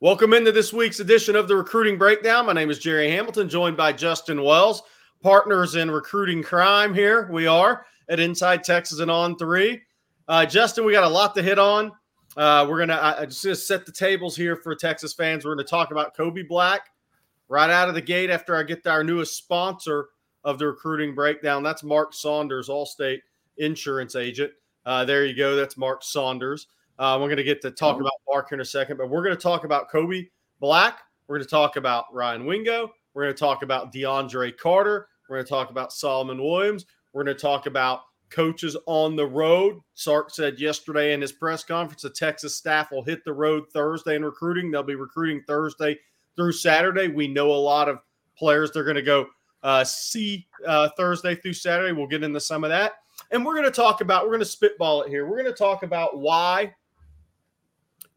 Welcome into this week's edition of the Recruiting Breakdown. My name is Gerry Hamilton, joined by Justin Wells, partners in recruiting crime. Here we are at Inside Texas and On Three. Uh, Justin, we got a lot to hit on. Uh, we're gonna I, just gonna set the tables here for Texas fans. We're gonna talk about Kobe Black right out of the gate after I get to our newest sponsor of the Recruiting Breakdown. That's Mark Saunders, Allstate Insurance agent. Uh, there you go. That's Mark Saunders. Uh, we're going to get to talk about Mark in a second, but we're going to talk about Kobe Black. We're going to talk about Ryan Wingo. We're going to talk about DeAndre Carter. We're going to talk about Solomon Williams. We're going to talk about coaches on the road. Sark said yesterday in his press conference the Texas staff will hit the road Thursday in recruiting. They'll be recruiting Thursday through Saturday. We know a lot of players they're going to go uh, see uh, Thursday through Saturday. We'll get into some of that. And we're going to talk about, we're going to spitball it here. We're going to talk about why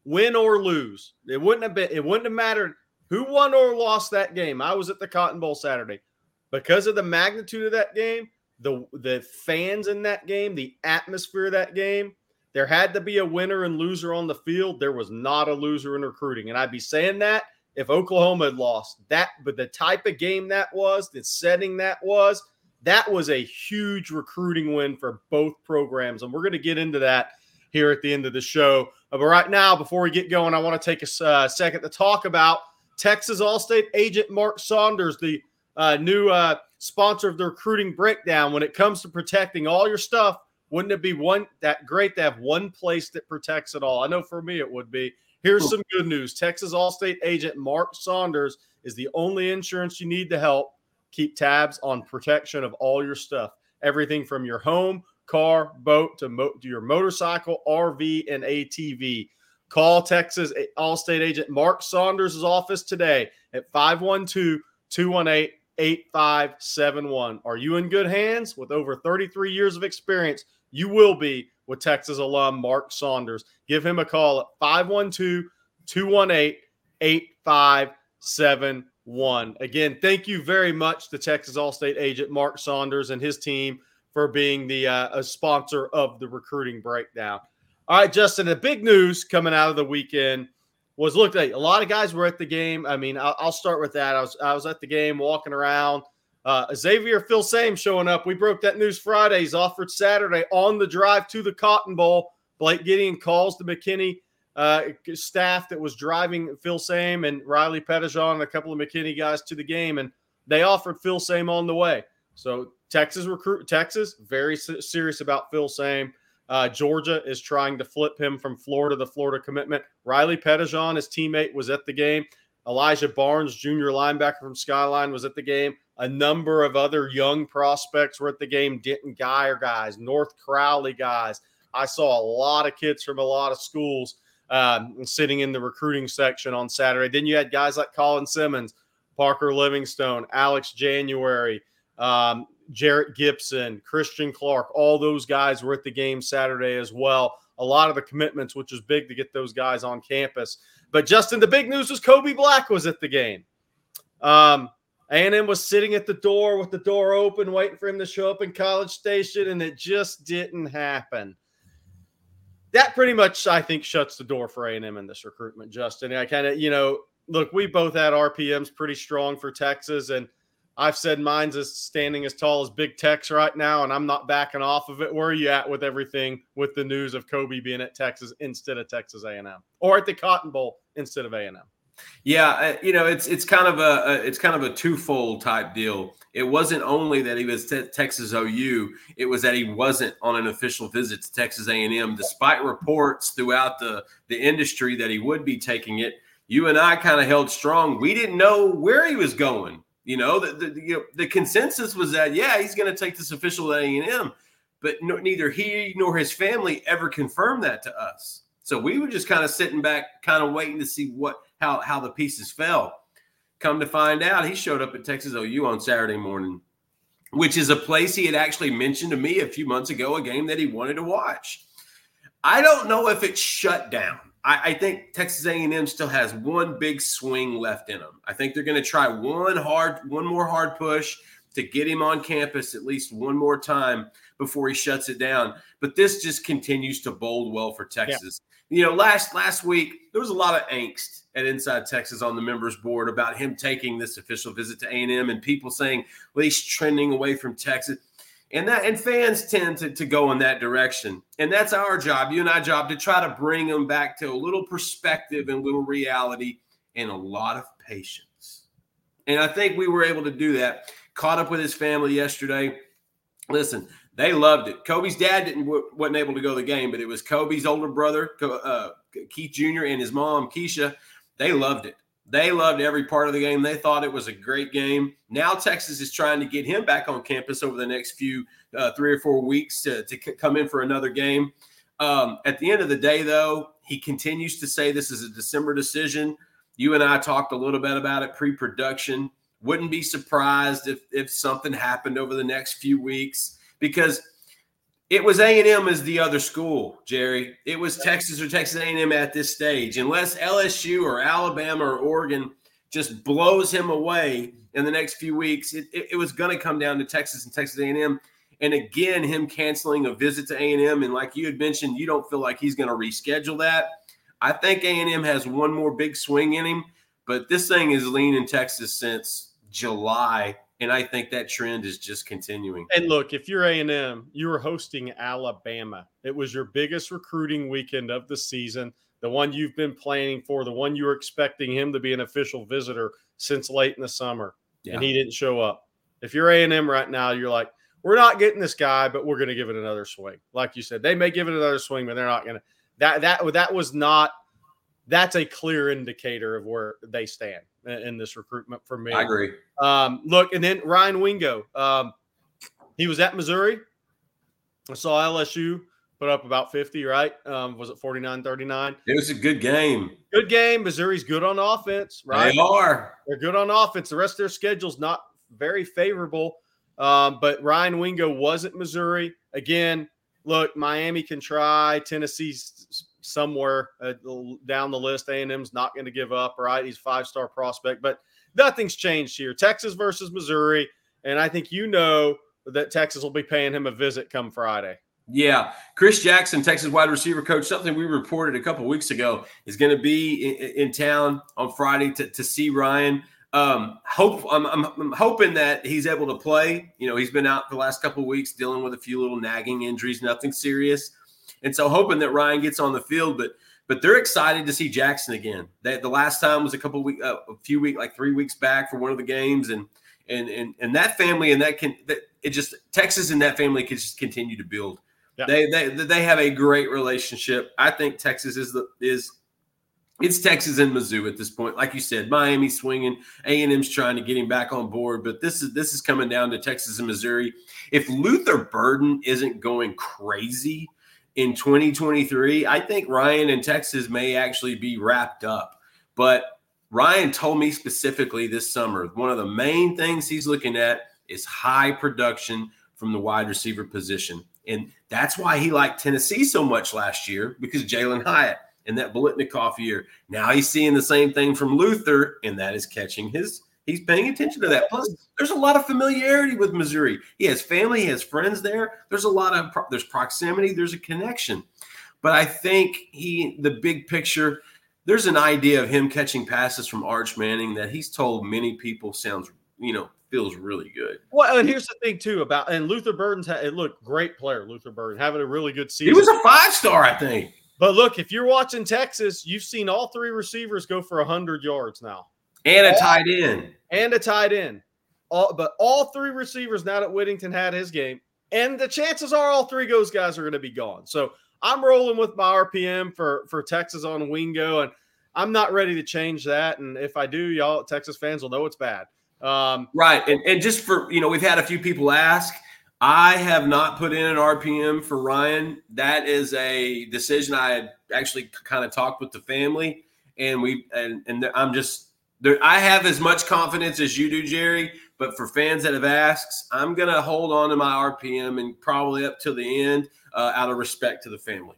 win or lose. It wouldn't have been, it wouldn't have mattered who won or lost that game. I was at the Cotton Bowl Saturday. Because of the magnitude of that game, the the fans in that game, the atmosphere of that game, there had to be a winner and loser on the field. There was not a loser in recruiting. And I'd be saying that if Oklahoma had lost that, but the type of game that was, the setting that was, that was a huge recruiting win for both programs. And we're going to get into that here at the end of the show. Uh, but right now, before we get going, I want to take a uh, second to talk about Texas Allstate agent Mark Saunders, the uh, new uh, sponsor of the recruiting breakdown. When it comes to protecting all your stuff, wouldn't it be one that great to have one place that protects it all? I know for me it would be. Here's some good news. Texas Allstate agent Mark Saunders is the only insurance you need to help keep tabs on protection of all your stuff. Everything from your home car, boat to, mo- your motorcycle, RV, and ATV. Call Texas Allstate agent Mark Saunders' office today at 512 218 8571. Are you in good hands? With over 33 years of experience, you will be with Texas alum Mark Saunders. Give him a call at 512 218 8571. Again, thank you very much to Texas Allstate agent Mark Saunders and his team for being the uh, a sponsor of the recruiting breakdown. All right, Justin, the big news coming out of the weekend was look, a lot of guys were at the game. I mean, I'll, I'll start with that. I was I was at the game walking around. Uh, Xavier Same showing up. We broke that news Friday. He's offered Saturday on the drive to the Cotton Bowl. Blake Gideon calls the McKinney uh, staff that was driving Filsaime and Riley Pettijohn and a couple of McKinney guys to the game, and they offered Filsaime on the way. So Texas recruit Texas very serious about Filsaime. Uh, Georgia is trying to flip him from Florida to Florida commitment. Riley Pettijohn, his teammate, was at the game. Elijah Barnes, junior linebacker from Skyline, was at the game. A number of other young prospects were at the game. Denton Guyer guys, North Crowley guys. I saw a lot of kids from a lot of schools um, sitting in the recruiting section on Saturday. Then you had guys like Colin Simmons, Parker Livingstone, Alex January, um, Jarrett Gibson, Christian Clark, all those guys were at the game Saturday as well. A lot of the commitments, which is big to get those guys on campus. But Justin, the big news was Kobe Black was at the game. Um, A&M was sitting at the door with the door open, waiting for him to show up in College Station, and it just didn't happen. That pretty much, I think, shuts the door for A&M in this recruitment, Justin. I kind of, you know, look, we both had RPMs pretty strong for Texas, and – I've said mine's as standing as tall as Big Tex right now, and I'm not backing off of it. Where are you at with everything with the news of Kobe being at Texas instead of Texas A&M, or at the Cotton Bowl instead of A&M? Yeah, uh, you know, it's it's kind of a, a it's kind of a twofold type deal. It wasn't only that he was te- Texas OU; it was that he wasn't on an official visit to Texas A&M, despite reports throughout the the industry that he would be taking it. You and I kind of held strong. We didn't know where he was going. You know, the, the, you know, the consensus was that yeah, he's going to take this official at A and M, but no, neither he nor his family ever confirmed that to us. So we were just kind of sitting back, kind of waiting to see what how how the pieces fell. Come to find out, he showed up at Texas OU on Saturday morning, which is a place he had actually mentioned to me a few months ago, a game that he wanted to watch. I don't know if it's shut down. I, I think Texas A&M still has one big swing left in them. I think they're going to try one hard, one more hard push to get him on campus at least one more time before he shuts it down. But this just continues to bold well for Texas. You know, last last week there was a lot of angst at Inside Texas on the members board about him taking this official visit to A&M and people saying, well, he's trending away from Texas. And that and fans tend to, to go in that direction. And that's our job, you and I job, to try to bring them back to a little perspective and little reality and a lot of patience. And I think we were able to do that. Caught up with his family yesterday. Listen, they loved it. Kobe's dad didn't wasn't able to go to the game, but it was Kobe's older brother, uh, Keith Jr. and his mom Keisha. They loved it. They loved every part of the game. They thought it was a great game. Now Texas is trying to get him back on campus over the next few uh, three or four weeks to, to come in for another game. Um, at the end of the day, though, he continues to say this is a December decision. You and I talked a little bit about it pre-production. Wouldn't be surprised if if something happened over the next few weeks because it was A&M as the other school, Gerry. It was Texas or Texas A&M at this stage. Unless LSU or Alabama or Oregon just blows him away in the next few weeks, it, it, it was going to come down to Texas and Texas A&M. And again, him canceling a visit to A&M, and like you had mentioned, you don't feel like he's going to reschedule that. I think A&M has one more big swing in him, but this thing is leaning Texas since July and I think that trend is just continuing. And look, if you're A and M, you were hosting Alabama. It was your biggest recruiting weekend of the season, the one you've been planning for, the one you were expecting him to be an official visitor since late in the summer, yeah. and he didn't show up. If you're A and M right now, you're like, we're not getting this guy, but we're going to give it another swing. Like you said, they may give it another swing, but they're not going to. That that that was not. That's a clear indicator of where they stand in this recruitment for me. I agree. Um, look, and then Ryan Wingo, um, he was at Missouri. I saw LSU put up about 50, right? Um, was it 49 39? It was a good game. Good game. Missouri's good on offense, right? They are. They're good on offense. The rest of their schedule's not very favorable. Um, but Ryan Wingo wasn't Missouri. Again, look, Miami can try. Tennessee's somewhere uh, down the list. A&M's not going to give up, right? He's five star prospect, but nothing's changed here. Texas versus Missouri, and I think you know that Texas will be paying him a visit come Friday. Yeah, Chris Jackson, Texas wide receiver coach, something we reported a couple weeks ago, is going to be in, in, town on Friday to, to see Ryan. Um, hope I'm, I'm, I'm, hoping that he's able to play. You know, he's been out the last couple weeks dealing with a few little nagging injuries, nothing serious. And so hoping that Ryan gets on the field, but but they're excited to see Jackson again. The last time was a couple weeks, uh, a few weeks, like three weeks back for one of the games, and and and and that family and that can that it just Texas and that family can just continue to build. Yeah. They they they have a great relationship. I think Texas is the is it's Texas and Mizzou at this point. Like you said, Miami swinging, A and M's trying to get him back on board, but this is this is coming down to Texas and Missouri. If Luther Burden isn't going crazy in 2023, I think Ryan and Texas may actually be wrapped up. But Ryan told me specifically this summer, one of the main things he's looking at is high production from the wide receiver position. And that's why he liked Tennessee so much last year because Jalen Hyatt and that Biletnikoff year. Now he's seeing the same thing from Luther, and that is catching his He's paying attention to that. Plus, there's a lot of familiarity with Missouri. He has family, he has friends there. There's a lot of there's proximity, there's a connection. But I think he the big picture, there's an idea of him catching passes from Arch Manning that he's told many people sounds, you know, feels really good. Well, and here's the thing too about and Luther Burden's had look great player, Luther Burden having a really good season. He was a five star, I think. But look, if you're watching Texas, you've seen all three receivers go for hundred yards now, and a tight end and a tight end. All, but all three receivers now that Whittington had his game, and the chances are all three those guys are going to be gone. So I'm rolling with my RPM for for Texas on Wingo, and I'm not ready to change that. And if I do, y'all Texas fans will know it's bad. Um, right, and and just for you know, we've had a few people ask. I have not put in an RPM for Ryan. That is a decision I had actually kind of talked with the family, and we and and I'm just there, I have as much confidence as you do, Gerry. But for fans that have asked, I'm going to hold on to my RPM and probably up to the end uh, out of respect to the family.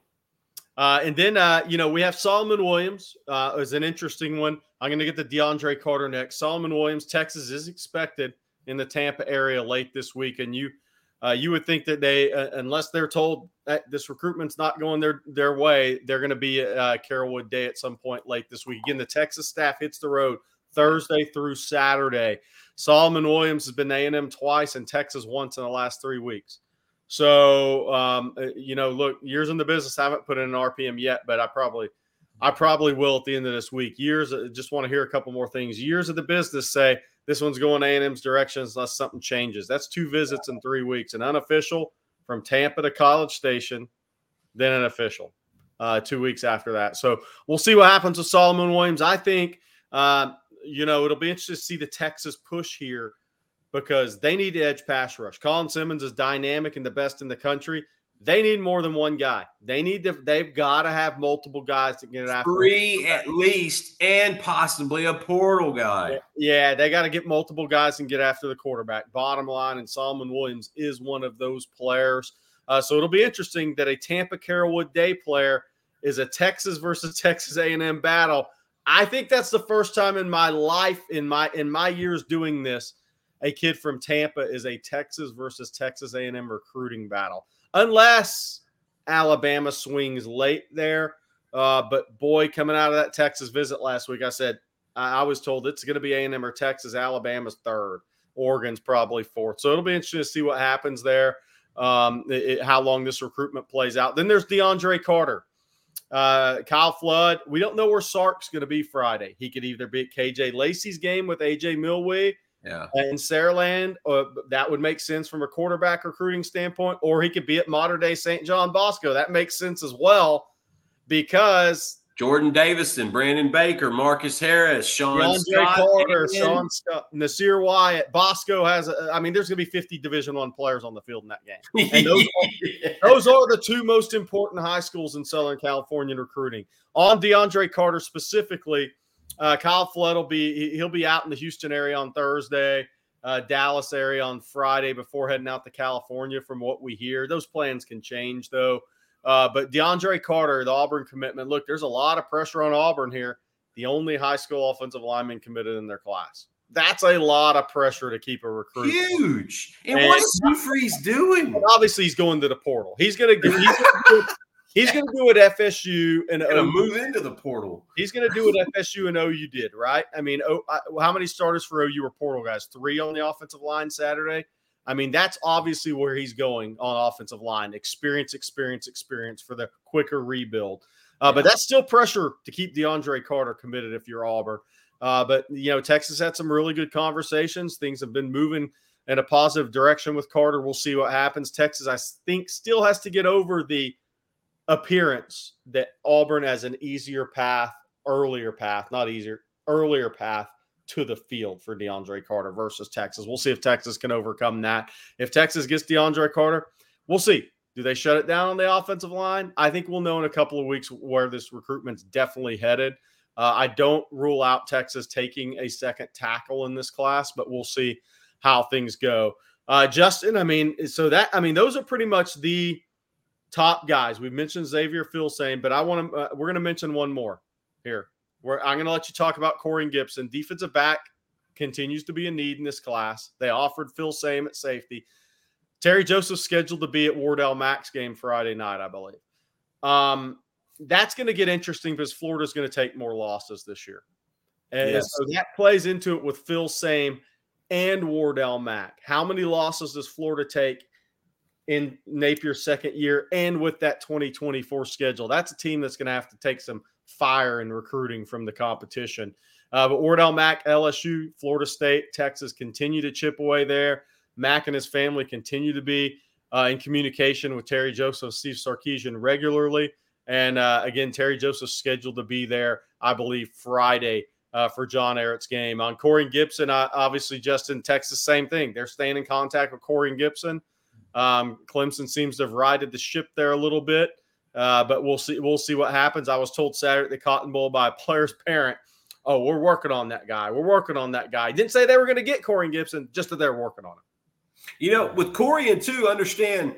Uh, and then, uh, you know, we have Solomon Williams uh, is an interesting one. I'm going to get the DeAndre Carter next. Solomon Williams, Texas is expected in the Tampa area late this week. And you Uh, you would think that they, uh, unless they're told that this recruitment's not going their their way, they're going to be at uh, Carrollwood Day at some point late this week. Again, the Texas staff hits the road Thursday through Saturday. Solomon Williams has been A and M twice and Texas once in the last three weeks. So um, uh, you know, look, years in the business, I haven't put in an RPM yet, but I probably, I probably will at the end of this week. Years, uh, just want to hear a couple more things. Years of the business say this one's going A&M's direction unless something changes. That's two visits in three weeks. An unofficial from Tampa to College Station, then an official uh, two weeks after that. So we'll see what happens with Solomon Williams. I think, uh, you know, it'll be interesting to see the Texas push here because they need to edge pass rush. Colin Simmons is dynamic and the best in the country. They need more than one guy. They need to. They've got to have multiple guys to get it after. Three at least, and possibly a portal guy. Yeah, they got to get multiple guys and get after the quarterback. Bottom line, and Solomon Williams is one of those players. Uh, so it'll be interesting that a Tampa Carrollwood Day player is a Texas versus Texas A&M battle. I think that's the first time in my life, in my in my years doing this, a kid from Tampa is a Texas versus Texas A&M recruiting battle unless Alabama swings late there. Uh, but boy, coming out of that Texas visit last week, I said I, I was told it's going to be A&M or Texas. Alabama's third. Oregon's probably fourth. So it'll be interesting to see what happens there. Um, it, how long this recruitment plays out. Then there's DeAndre Carter. Uh, Kyle Flood. We don't know where Sark's going to be Friday. He could either be at KJ Lacey's game with AJ Milwee yeah. And Saraland, uh, that would make sense from a quarterback recruiting standpoint, or he could be at modern day St. John Bosco. That makes sense as well because Jordan Davison, Brandon Baker, Marcus Harris, Sean DeAndre Scott, Carter, Sean Scott, Nasir Wyatt, Bosco has. A, I mean, there's going to be 50 Division One players on the field in that game, and those, are, those are the two most important high schools in Southern California recruiting. On DeAndre Carter specifically uh, Kyle Flood will be he'll be out in the Houston area on Thursday, uh, Dallas area on Friday before heading out to California. From what we hear, those plans can change though. Uh, but DeAndre Carter, the Auburn commitment. Look, there's a lot of pressure on Auburn here. The only high school offensive lineman committed in their class. That's a lot of pressure to keep a recruit. Huge. And, and what is Freeze doing? Obviously, he's going to the portal. He's going to. He's gonna He's going to do what FSU and OU move into the portal. He's going to do what FSU and OU did, right? I mean, how many starters for OU were portal guys? Three on the offensive line Saturday. I mean, that's obviously where he's going on offensive line. Experience, experience, experience for the quicker rebuild. Uh, yeah. But that's still pressure to keep DeAndre Carter committed if you're Auburn. Uh, but you know, Texas had some really good conversations. Things have been moving in a positive direction with Carter. We'll see what happens. Texas, I think, still has to get over the appearance that Auburn has an easier path, earlier path, not easier, earlier path to the field for DeAndre Carter versus Texas. We'll see if Texas can overcome that. If Texas gets DeAndre Carter, we'll see. Do they shut it down on the offensive line? I think we'll know in a couple of weeks where this recruitment's definitely headed. Uh, I don't rule out Texas taking a second tackle in this class, but we'll see how things go. Uh, Justin, I mean, so that I mean, those are pretty much the top guys. We've mentioned Xavier Filsaime, but I want to. Uh, we're going to mention one more here. Where I'm going to let you talk about Corey Gibson, defensive back, continues to be a need in this class. They offered Filsaime at safety. Terry Joseph scheduled to be at Wardell Mack's game Friday night, I believe. Um, that's going to get interesting because Florida's going to take more losses this year. And yes. so that plays into it with Filsaime and Wardell Mack. How many losses does Florida take in Napier's second year and with that 2024 schedule. That's a team that's going to have to take some fire in recruiting from the competition. Uh, but Wardell Mack, LSU, Florida State, Texas continue to chip away there. Mack and his family continue to be uh, in communication with Terry Joseph, Steve Sarkisian regularly. And uh, again, Terry Joseph's scheduled to be there, I believe, Friday uh, for John Ehret's game. On Corey Gibson, uh, obviously, just in Texas, same thing. They're staying in contact with Corey Gibson. Um, Clemson seems to have righted the ship there a little bit, uh, but we'll see. We'll see what happens. I was told Saturday at the Cotton Bowl by a player's parent, "Oh, we're working on that guy. We're working on that guy." Didn't say they were going to get Corey Gibson, just that they're working on him. You know, with Corey and two, understand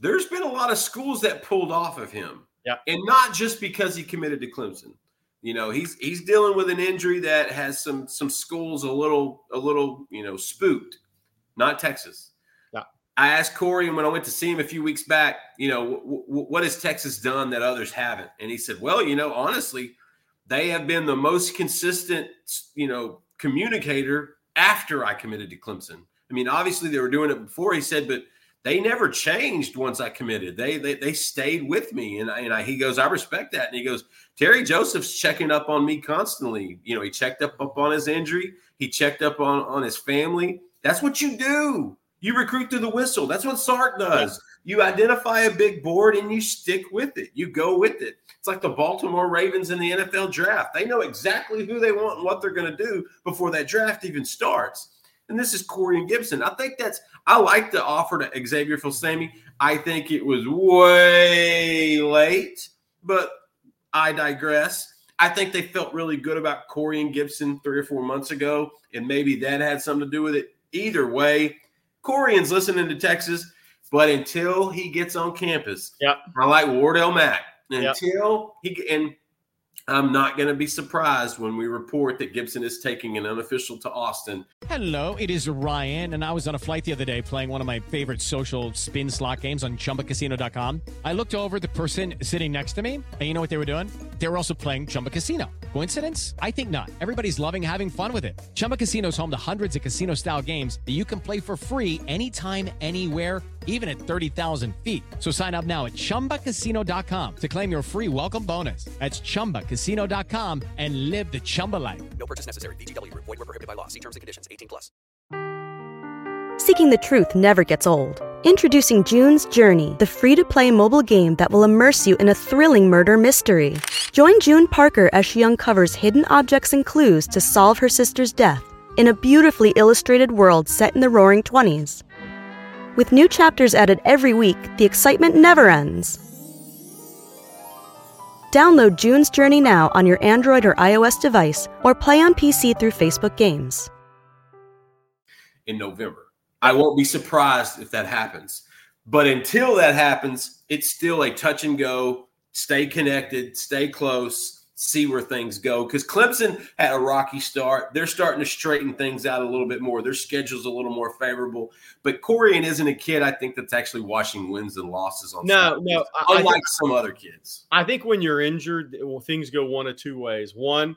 there's been a lot of schools that pulled off of him. Yeah, and not just because he committed to Clemson. You know, he's he's dealing with an injury that has some some schools a little a little you know spooked. Not Texas. I asked Corey, and when I went to see him a few weeks back, you know, w- w- what has Texas done that others haven't? And he said, well, you know, honestly, they have been the most consistent, you know, communicator after I committed to Clemson. I mean, obviously they were doing it before. He said, but they never changed once I committed. They they, they stayed with me, and I, and I, he goes, I respect that. And he goes, Terry Joseph's checking up on me constantly. You know, he checked up up on his injury. He checked up on on his family. That's what you do. You recruit through the whistle. That's what Sark does. You identify a big board and you stick with it. You go with it. It's like the Baltimore Ravens in the NFL draft. They know exactly who they want and what they're going to do before that draft even starts. And this is Corian Gibson. I think that's I like the offer to Xavier Filsaime. I think it was way late, but I digress. I think they felt really good about Corian Gibson three or four months ago, and maybe that had something to do with it. Either way, Corian's listening to Texas, but until he gets on campus, yep. I like Wardell Mack. Until yep. he and I'm not going to be surprised when we report that Gibson is taking an unofficial to Austin. Hello, it is Ryan, and I was on a flight the other day playing one of my favorite social spin slot games on chumbacasino.com. I looked over the person sitting next to me, and you know what they were doing? They were also playing Chumba Casino. Coincidence? I think not. Everybody's loving having fun with it. Chumba Casino is home to hundreds of casino style games that you can play for free anytime, anywhere even at 30,000 feet. So sign up now at ChumbaCasino.com to claim your free welcome bonus. That's ChumbaCasino.com and live the Chumba life. No purchase necessary. VGW. Void were prohibited by law. See terms and conditions. 18 plus. Seeking the truth never gets old. Introducing June's Journey, the free-to-play mobile game that will immerse you in a thrilling murder mystery. Join June Parker as she uncovers hidden objects and clues to solve her sister's death in a beautifully illustrated world set in the roaring 20s. With new chapters added every week, the excitement never ends. Download June's Journey now on your Android or iOS device or play on PC through Facebook Games. In November. I won't be surprised if that happens. But until that happens, it's still a touch and go, stay connected, stay close see where things go because Clemson had a rocky start. They're starting to straighten things out a little bit more. Their schedule's a little more favorable. But Corian isn't a kid I think that's actually watching wins and losses on. No, no. Unlike some other kids. I think when you're injured, well, things go one of two ways. One,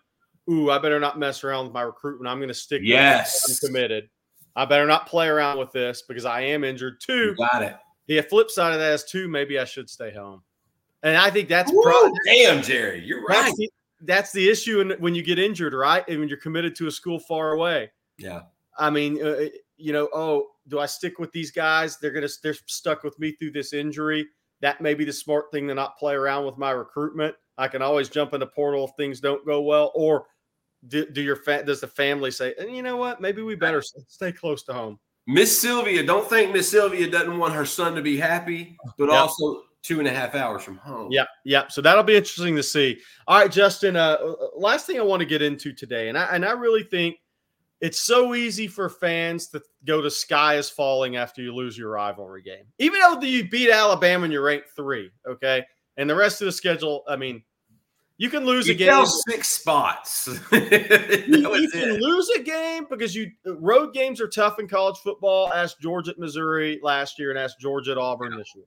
ooh, I better not mess around with my recruitment. I'm going to stick. Yes, I'm committed. I better not play around with this because I am injured. Two, you got it. The flip side of that is two. Maybe I should stay home. And I think that's Woo, damn, Gerry, you're right. That's the, that's the issue when you get injured, right? And when you're committed to a school far away. Yeah. I mean, uh, you know, oh, do I stick with these guys? They're gonna they're stuck with me through this injury. That may be the smart thing to not play around with my recruitment. I can always jump in the portal if things don't go well. Or do, do your fa- does the family say, and you know what? Maybe we better stay close to home. Miss Sylvia, don't think Miss Sylvia doesn't want her son to be happy, but yep. also two and a half hours from home. Yeah, yeah. So that'll be interesting to see. All right, Justin. Uh, uh, last thing I want to get into today, and I and I really think it's so easy for fans to go to sky is falling after you lose your rivalry game, even though you beat Alabama and you're ranked three. Okay, and the rest of the schedule. I mean, you can lose you a game. six spots. you, you can lose a game because you road games are tough in college football. Ask Georgia at Missouri last year, and ask Georgia at Auburn yeah. this year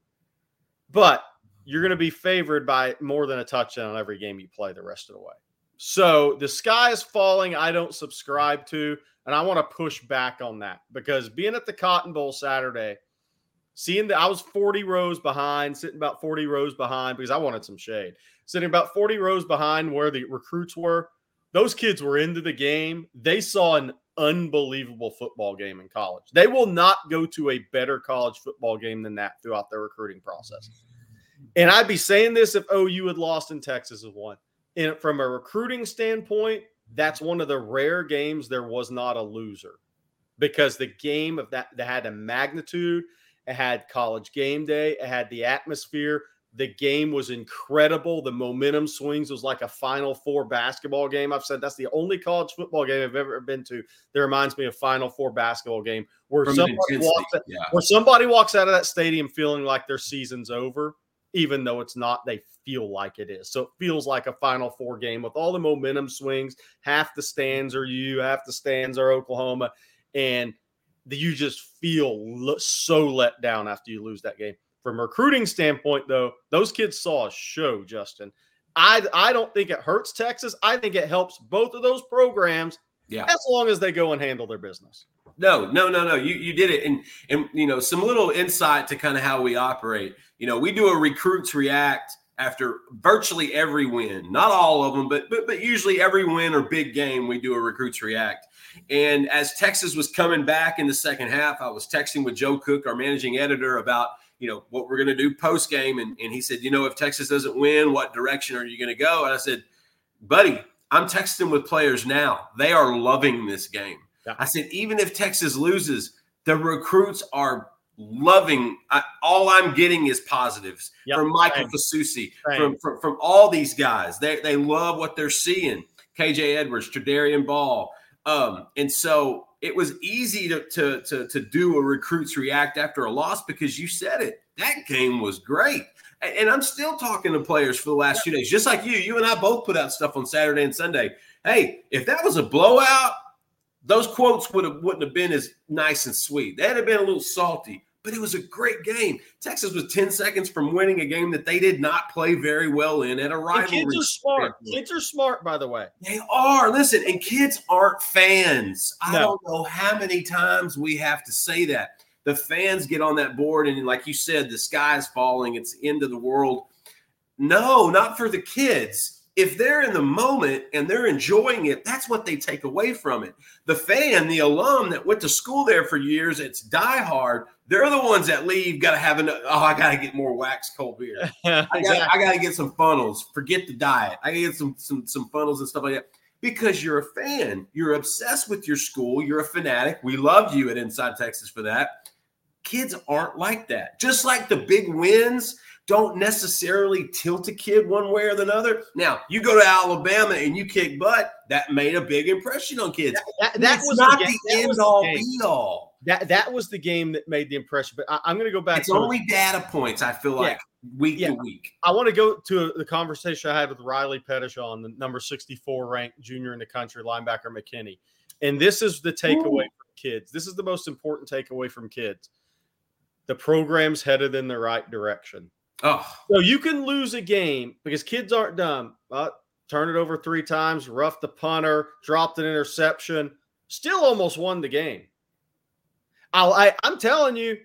but you're going to be favored by more than a touchdown on every game you play the rest of the way. So the sky is falling. I don't subscribe to, and I want to push back on that because being at the Cotton Bowl Saturday, seeing that I was 40 rows behind, sitting about 40 rows behind because I wanted some shade, sitting about 40 rows behind where the recruits were. Those kids were into the game. They saw an unbelievable football game in college. They will not go to a better college football game than that throughout their recruiting process. And I'd be saying this if OU had lost and Texas had won. And from a recruiting standpoint, that's one of the rare games there was not a loser because the game of that, that had a magnitude, it had college game day, it had the atmosphere. The game was incredible. The momentum swings was like a Final Four basketball game. I've said that's the only college football game I've ever been to that reminds me of Final Four basketball game where somebody walks yeah. where somebody walks out of that stadium feeling like their season's over, even though it's not. They feel like it is. So it feels like a Final Four game with all the momentum swings. Half the stands are you, half the stands are Oklahoma, and you just feel so let down after you lose that game. From a recruiting standpoint, though, those kids saw a show, Justin. I I don't think it hurts Texas. I think it helps both of those programs. Yeah. As long as they go and handle their business. No, no, no, no. You you did it, and and you know some little insight to kind of how we operate. You know, we do a recruits react after virtually every win, not all of them, but but but usually every win or big game, we do a recruits react. And as Texas was coming back in the second half, I was texting with Joe Cook, our managing editor, about you know what we're going to do post game, and, and he said, you know, if Texas doesn't win, what direction are you going to go? And I said, buddy, I'm texting with players now. They are loving this game. Yeah. I said, even if Texas loses, the recruits are loving. I, all I'm getting is positives yep. from Michael Fasusi, from, from, from all these guys. They they love what they're seeing. KJ Edwards, Tredarian Ball, um, and so it was easy to, to, to, to do a recruits react after a loss because you said it. That game was great. And, and I'm still talking to players for the last few days, just like you. You and I both put out stuff on Saturday and Sunday. Hey, if that was a blowout, those quotes would have wouldn't have been as nice and sweet. They'd have been a little salty but it was a great game. Texas was 10 seconds from winning a game that they did not play very well in at a rivalry. kids are smart. Kids are smart, by the way. They are. Listen, and kids aren't fans. I no. don't know how many times we have to say that. The fans get on that board, and like you said, the sky is falling. It's the end of the world. No, not for the kids if they're in the moment and they're enjoying it, that's what they take away from it. The fan, the alum that went to school there for years, it's diehard. They're the ones that leave. Got to have an oh, I got to get more wax cold beer. I got to get some funnels. Forget the diet. I get some some some funnels and stuff like that because you're a fan. You're obsessed with your school. You're a fanatic. We loved you at Inside Texas for that. Kids aren't like that. Just like the big wins don't necessarily tilt a kid one way or the other. Now, you go to Alabama and you kick butt, that made a big impression on kids. That, that, that was not the, the end all be all. That that was the game that made the impression. But I, am going to go back. It's only data points. I feel like yeah, week yeah. to week. I want to go to the conversation I had with Riley Pettijohn, the number 64 ranked junior in the country linebacker McKinney, and this is the takeaway from kids. This is the most important takeaway from kids. The program's headed in the right direction. Oh. So you can lose a game because kids aren't dumb. Uh, turn it over three times, rough the punter, dropped an interception, still almost won the game. I'll, I, I'm telling you,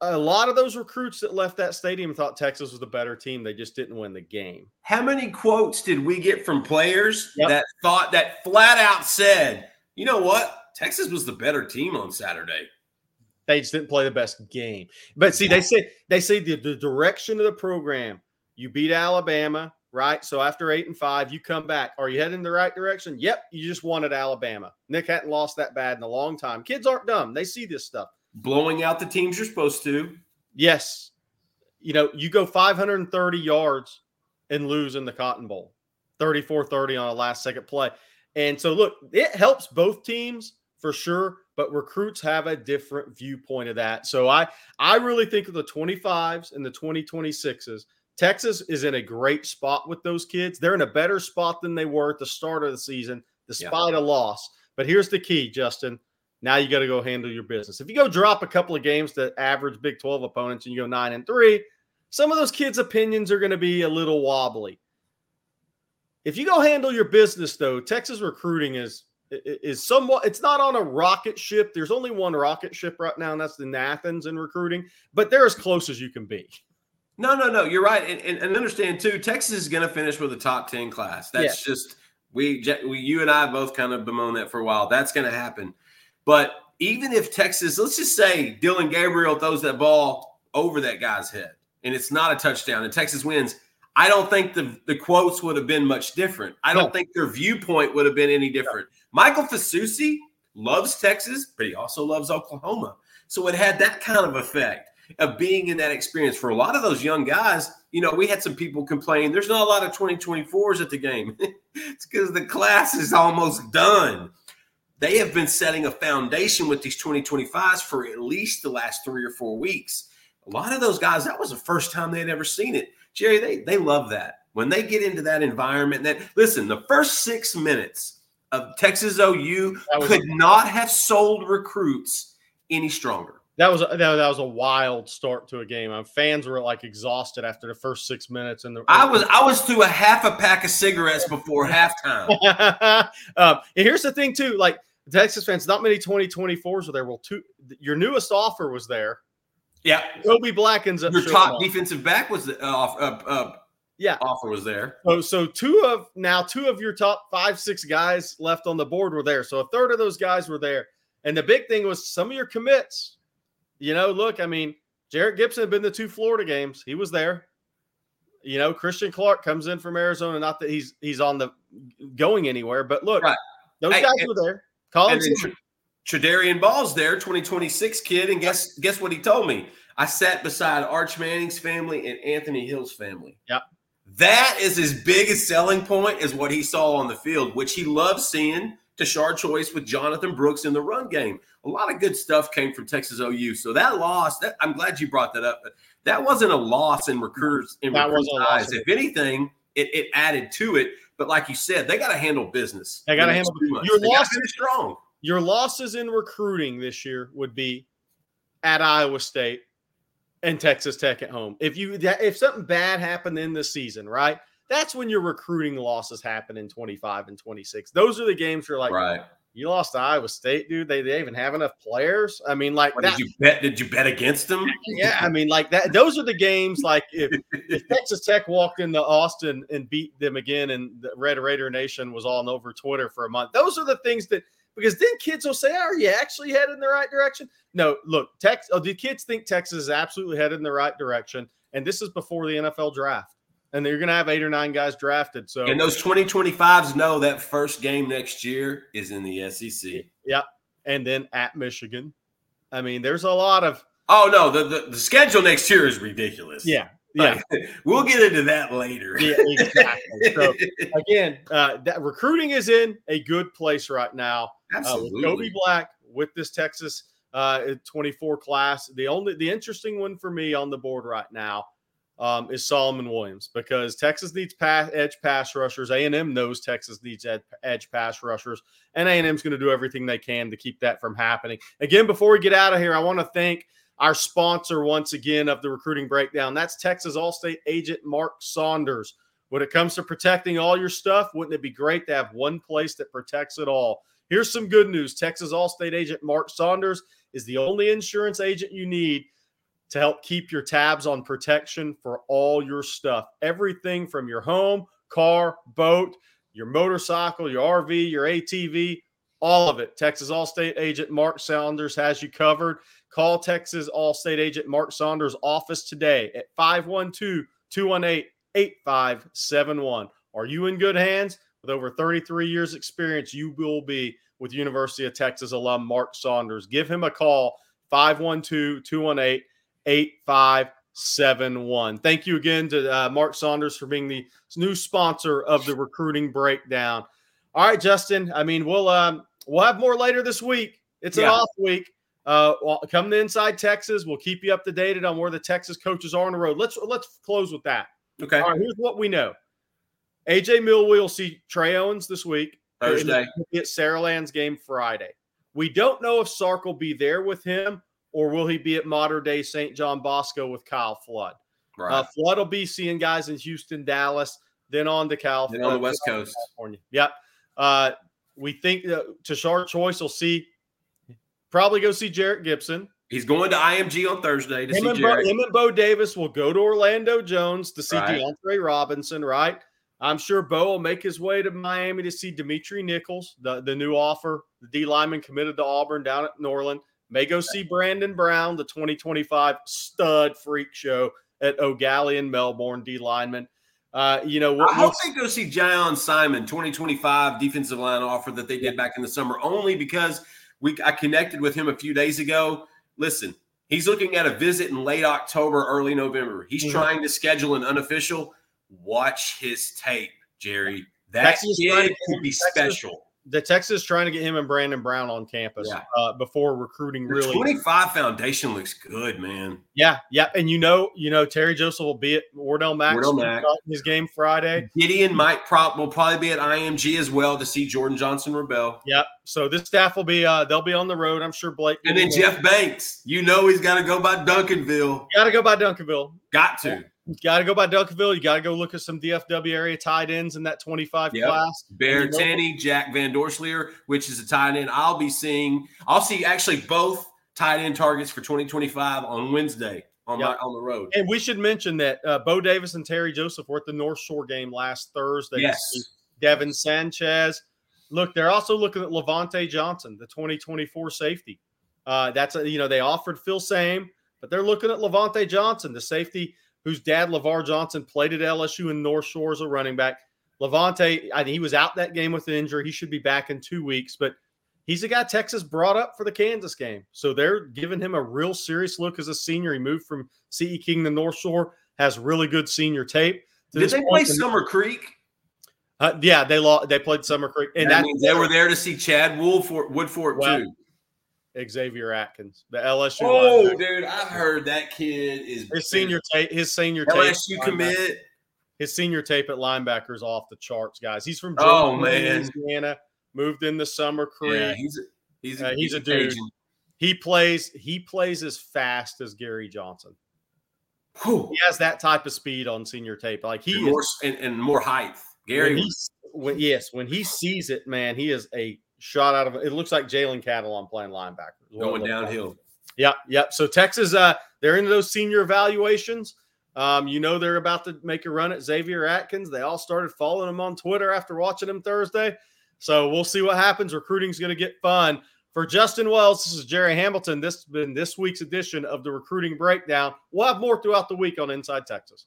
a lot of those recruits that left that stadium thought Texas was the better team. They just didn't win the game. How many quotes did we get from players yep. that thought that flat out said, you know what? Texas was the better team on Saturday. They just didn't play the best game. But see, they say they say the, the direction of the program. You beat Alabama, right? So after eight and five, you come back. Are you heading in the right direction? Yep. You just wanted Alabama. Nick hadn't lost that bad in a long time. Kids aren't dumb. They see this stuff. Blowing out the teams you're supposed to. Yes. You know, you go 530 yards and lose in the Cotton Bowl. 34-30 on a last second play. And so look, it helps both teams for sure but recruits have a different viewpoint of that. So I I really think of the 25s and the 2026s. Texas is in a great spot with those kids. They're in a better spot than they were at the start of the season, despite yeah. a loss. But here's the key, Justin. Now you got to go handle your business. If you go drop a couple of games to average Big 12 opponents and you go nine and three, some of those kids' opinions are going to be a little wobbly. If you go handle your business, though, Texas recruiting is is somewhat it's not on a rocket ship there's only one rocket ship right now and that's the athens in recruiting but they're as close as you can be no no no you're right and, and, and understand too texas is going to finish with a top 10 class that's yeah. just we, we you and i both kind of bemoan that for a while that's going to happen but even if texas let's just say Dillon Gabriel throws that ball over that guy's head and it's not a touchdown and texas wins I don't think the, the quotes would have been much different. I don't no. think their viewpoint would have been any different. Michael Fasusi loves Texas, but he also loves Oklahoma. So it had that kind of effect of being in that experience for a lot of those young guys. You know, we had some people complain there's not a lot of 2024s at the game. it's because the class is almost done. They have been setting a foundation with these 2025s for at least the last three or four weeks. A lot of those guys, that was the first time they'd ever seen it. Gerry, they, they love that. When they get into that environment, that listen, the first six minutes of Texas OU could not have sold recruits any stronger. That was a, that, that was a wild start to a game. Fans were like exhausted after the first six minutes. And the I was I was through a half a pack of cigarettes before halftime. um, and here's the thing too, like Texas fans, not many 2024s were there. Well, two, your newest offer was there. Yeah, Kobe Black ends up your top up. defensive back was the, uh, off- uh, uh, Yeah. offer was there. So, so two of now two of your top five, six guys left on the board were there. So a third of those guys were there. And the big thing was some of your commits. You know, look, I mean, Jarrett Gibson had been to two Florida games. He was there. You know, Christian Clark comes in from Arizona. Not that he's he's on the going anywhere, but look, Right. those Hey, guys and- were there. Colin And then Tr- Tredarian Ball's there, 2026 kid, and guess guess what he told me? I sat beside Arch Manning's family and Anthony Hill's family. Yep. That is his biggest selling point is what he saw on the field, which he loves seeing. Tashard choice with Jonathan Brooks in the run game. A lot of good stuff came from Texas OU. So that loss, that I'm glad you brought that up. That wasn't a loss in recruiters in That recruiters' loss. eyes. If anything, it, it added to it. But like you said, they got to handle business. They gotta handle- two your They gotta loss- finish strong. your losses in recruiting this year would be at Iowa State and Texas Tech at home. If you if something bad happened in the season, right? That's when your recruiting losses happen in 25 and 26. Those are the games you're like right. you lost to Iowa State, dude. They, they even have enough players. I mean, like What, that, did you bet? Did you bet against them? yeah, I mean, like that. Those are the games. Like if, if Texas Tech walked into Austin and beat them again, and the Red Raider Nation was all over Twitter for a month. Those are the things that because then kids will say, "Are you actually headed in the right direction?" No, look, Tex. Oh, the kids think Texas is absolutely headed in the right direction, and this is before the NFL draft, and they're going to have eight or nine guys drafted. So And those 2025s know that first game next year is in the SEC. yeah, and then at Michigan. I mean, there's a lot of Oh no, the, the, the schedule next year is ridiculous. yeah, yeah. Like, we'll get into that later. Yeah, exactly. So again, uh, that recruiting is in a good place right now. Uh, Absolutely. Kobe Black with this Texas uh, 24 class. The only the interesting one for me on the board right now um, is Solomon Williams because Texas needs pass, edge pass rushers. A and M knows Texas needs ed, edge pass rushers, and A and M's going to do everything they can to keep that from happening. Again, before we get out of here, I want to thank our sponsor once again of the recruiting breakdown. That's Texas Allstate agent Mark Saunders. When it comes to protecting all your stuff, wouldn't it be great to have one place that protects it all? Here's some good news. Texas Allstate agent Mark Saunders is the only insurance agent you need to help keep your tabs on protection for all your stuff. Everything from your home, car, boat, your motorcycle, your RV, your ATV, all of it. Texas Allstate agent Mark Saunders has you covered. Call Texas Allstate agent Mark Saunders office today at 512-218-8571. Are you in good hands? With over 33 years experience, you will be with University of Texas alum Mark Saunders. Give him a call 512-218-8571. Thank you again to uh, Mark Saunders for being the new sponsor of the recruiting breakdown. All right, Justin. I mean, we'll um, we'll have more later this week. It's an Yeah. off week. Uh, well, come to Inside Texas. We'll keep you up to date on where the Texas coaches are on the road. Let's let's close with that. Okay. All right, here's what we know. AJ Milwee will see Trey Owens this week. Thursday. At Saraland's game Friday. We don't know if Sark will be there with him or will he be at modern day St. John Bosco with Kyle Flood. Right. Uh, Flood will be seeing guys in Houston, Dallas, then on to California. then on the uh, West Coast. California. Yep. Uh, we think uh, Tashard Choice will see, probably go see Jarrett Gibson. He's going to IMG on Thursday to Him see and, Bo, him and Bo Davis will go to Orlando Jones to see Right. DeAndre Robinson, right? I'm sure Bo will make his way to Miami to see Dimitri Nichols, the, the new offer, the D lineman committed to Auburn down at Norland. May go see Brandon Brown, the 2025 stud freak show at Eau Gallie in Melbourne, D lineman. Uh, you know, I what, hope they go see Jayon Simon, 2025 defensive line offer that they did back in the summer, only because we I connected with him a few days ago. Listen, he's looking at a visit in late October, early November. He's Mhm. trying to schedule an unofficial. Watch his tape, Gerry. That Texas kid could be Texas- special. The Texas trying to get him and Brandon Brown on campus Yeah. uh, before recruiting The really. 25 foundation looks good, man. Yeah, yeah, and you know, you know, Terry Joseph will be at Wardell Mack's Wardell his game Friday. Gideon might prop will probably be at IMG as well to see Jordan Johnson rebel. Yep. So this staff will be uh they'll be on the road. I'm sure Blake And then Jeff Banks, you know he's got to go by Duncanville. got to go by Duncanville. Got to. Got to go by Duncanville. You got to go look at some DFW area tight ends in that 25 Yep. class. Bear Tanny, Jack Van Dorselaer, which is a tight end. I'll be seeing. I'll see actually both tight end targets for 2025 on Wednesday on my on the road. And we should mention that uh, Bo Davis and Terry Joseph were at the North Shore game last Thursday. Yes. Devin Sanchez. Look, they're also looking at Levante Johnson, the 2024 safety. Uh, that's a, you know they offered Filsaime, but they're looking at Levante Johnson, the safety whose dad LeVar Johnson played at LSU in North Shore as a running back. Levante, I think he was out that game with an injury. He should be back in two weeks, but he's a guy Texas brought up for the Kansas game. So they're giving him a real serious look as a senior. He moved from CE King to North Shore, has really good senior tape. Did they play and- Summer Creek? uh, yeah, they lost. They played Summer Creek, and that that means they were there to see Chad Woodford Well, too. Xavier Atkins, the LSU. Oh, linebacker. dude, I've heard that kid is his senior tape. His senior tape. LSU linebacker- commit. His senior tape at linebacker is off the charts, guys. He's from Oh, man. Louisiana. Moved in the Summer Creek. Yeah, he's a, he's a, Uh, he's a dude. Cajun. he plays. He plays as fast as Gary Johnson. Whew. He has that type of speed on senior tape. Like he and is more and, and more height. Gary, when he, when, yes, when he sees it, man, he is a shot out of it. Looks like Jalen Catalon playing linebacker. is what it going looks like. downhill. Yep, yep. So Texas, uh, they're into those senior evaluations. Um, you know they're about to make a run at Xavier Atkins. They all started following him on Twitter after watching him Thursday. So we'll see what happens. Recruiting's going to get fun. For Justin Wells, this is Gerry Hamilton. This has been this week's edition of the Recruiting Breakdown. We'll have more throughout the week on Inside Texas.